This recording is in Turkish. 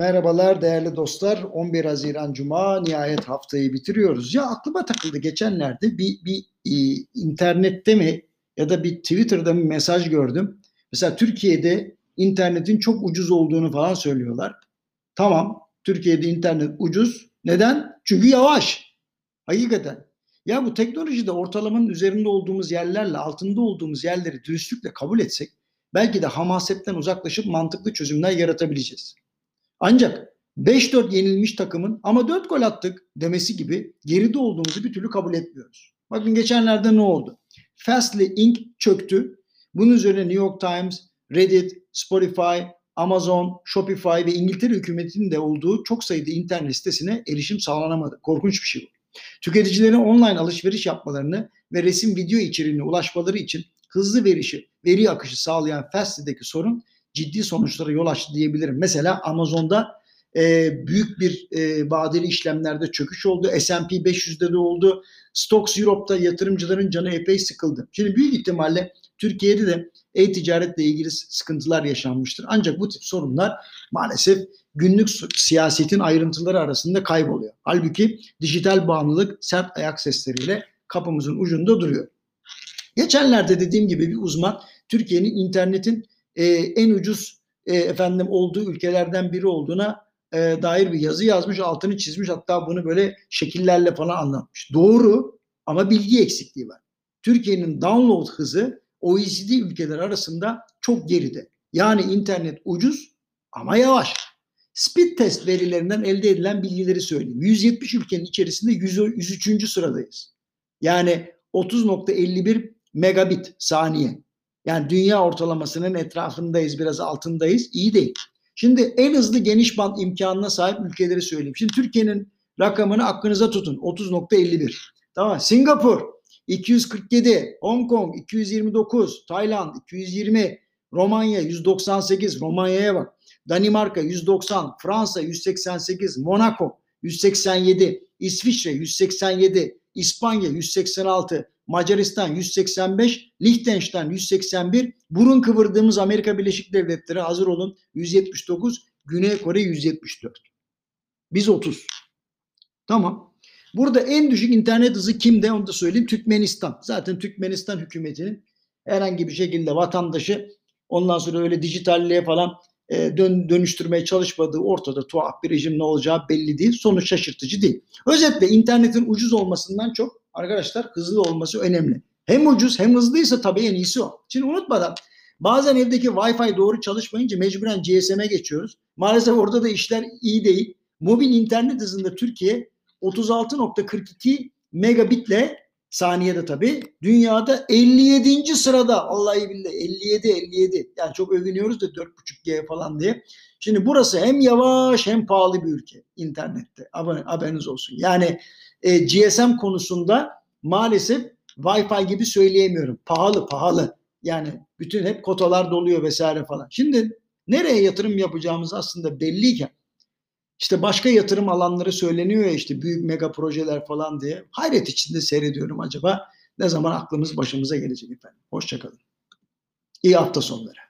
Merhabalar değerli dostlar. 11 Haziran Cuma nihayet haftayı bitiriyoruz. Ya aklıma takıldı geçenlerde bir, bir e, internette mi ya da bir Twitter'da bir mesaj gördüm. Mesela Türkiye'de internetin çok ucuz olduğunu falan söylüyorlar. Tamam Türkiye'de internet ucuz. Neden? Çünkü yavaş. Hakikaten. Ya bu teknolojide ortalamanın üzerinde olduğumuz yerlerle altında olduğumuz yerleri dürüstlükle kabul etsek belki de hamasetten uzaklaşıp mantıklı çözümler yaratabileceğiz. Ancak 5-4 yenilmiş takımın ama 4 gol attık demesi gibi geride olduğumuzu bir türlü kabul etmiyoruz. Bakın geçenlerde ne oldu? Fastly Inc. çöktü. Bunun üzerine New York Times, Reddit, Spotify, Amazon, Shopify ve İngiltere hükümetinin de olduğu çok sayıda internet sitesine erişim sağlanamadı. Korkunç bir şey bu. Tüketicilerin online alışveriş yapmalarını ve resim video içeriğine ulaşmaları için hızlı verişi, veri akışı sağlayan Fastly'deki sorun ciddi sonuçlara yol açtı diyebilirim. Mesela Amazon'da e, büyük bir e, vadeli işlemlerde çöküş oldu. S&P 500'de de oldu. Stocks Europe'da yatırımcıların canı epey sıkıldı. Şimdi büyük ihtimalle Türkiye'de de e-ticaretle ilgili sıkıntılar yaşanmıştır. Ancak bu tip sorunlar maalesef günlük siyasetin ayrıntıları arasında kayboluyor. Halbuki dijital bağımlılık sert ayak sesleriyle kapımızın ucunda duruyor. Geçenlerde dediğim gibi bir uzman Türkiye'nin internetin e, en ucuz e, efendim olduğu ülkelerden biri olduğuna e, dair bir yazı yazmış, altını çizmiş. Hatta bunu böyle şekillerle falan anlatmış. Doğru ama bilgi eksikliği var. Türkiye'nin download hızı OECD ülkeler arasında çok geride. Yani internet ucuz ama yavaş. Speed test verilerinden elde edilen bilgileri söyleyeyim. 170 ülkenin içerisinde 103. sıradayız. Yani 30.51 megabit saniye. Yani dünya ortalamasının etrafındayız, biraz altındayız. İyi değil. Şimdi en hızlı geniş band imkanına sahip ülkeleri söyleyeyim. Şimdi Türkiye'nin rakamını aklınıza tutun. 30.51. Tamam. Singapur 247, Hong Kong 229, Tayland 220, Romanya 198, Romanya'ya bak. Danimarka 190, Fransa 188, Monaco 187, İsviçre 187, İspanya 186, Macaristan 185, Liechtenstein 181, burun kıvırdığımız Amerika Birleşik Devletleri hazır olun 179, Güney Kore 174. Biz 30. Tamam. Burada en düşük internet hızı kimde onu da söyleyeyim. Türkmenistan. Zaten Türkmenistan hükümetinin herhangi bir şekilde vatandaşı ondan sonra öyle dijitalliğe falan e, dön, dönüştürmeye çalışmadığı ortada tuhaf bir rejim ne olacağı belli değil. Sonuç şaşırtıcı değil. Özetle internetin ucuz olmasından çok arkadaşlar hızlı olması önemli. Hem ucuz hem hızlıysa tabii en iyisi o. Şimdi unutmadan bazen evdeki Wi-Fi doğru çalışmayınca mecburen GSM'e geçiyoruz. Maalesef orada da işler iyi değil. Mobil internet hızında Türkiye 36.42 megabitle saniyede tabii dünyada 57. sırada. Vallahi billahi 57 57. Yani çok övünüyoruz da 4.5G falan diye. Şimdi burası hem yavaş hem pahalı bir ülke internette. Haberiniz olsun. Yani e, GSM konusunda maalesef Wi-Fi gibi söyleyemiyorum. Pahalı pahalı. Yani bütün hep kotalar doluyor vesaire falan. Şimdi nereye yatırım yapacağımız aslında belliyken işte başka yatırım alanları söyleniyor ya işte büyük mega projeler falan diye. Hayret içinde seyrediyorum acaba ne zaman aklımız başımıza gelecek efendim. Hoşçakalın. İyi hafta sonları.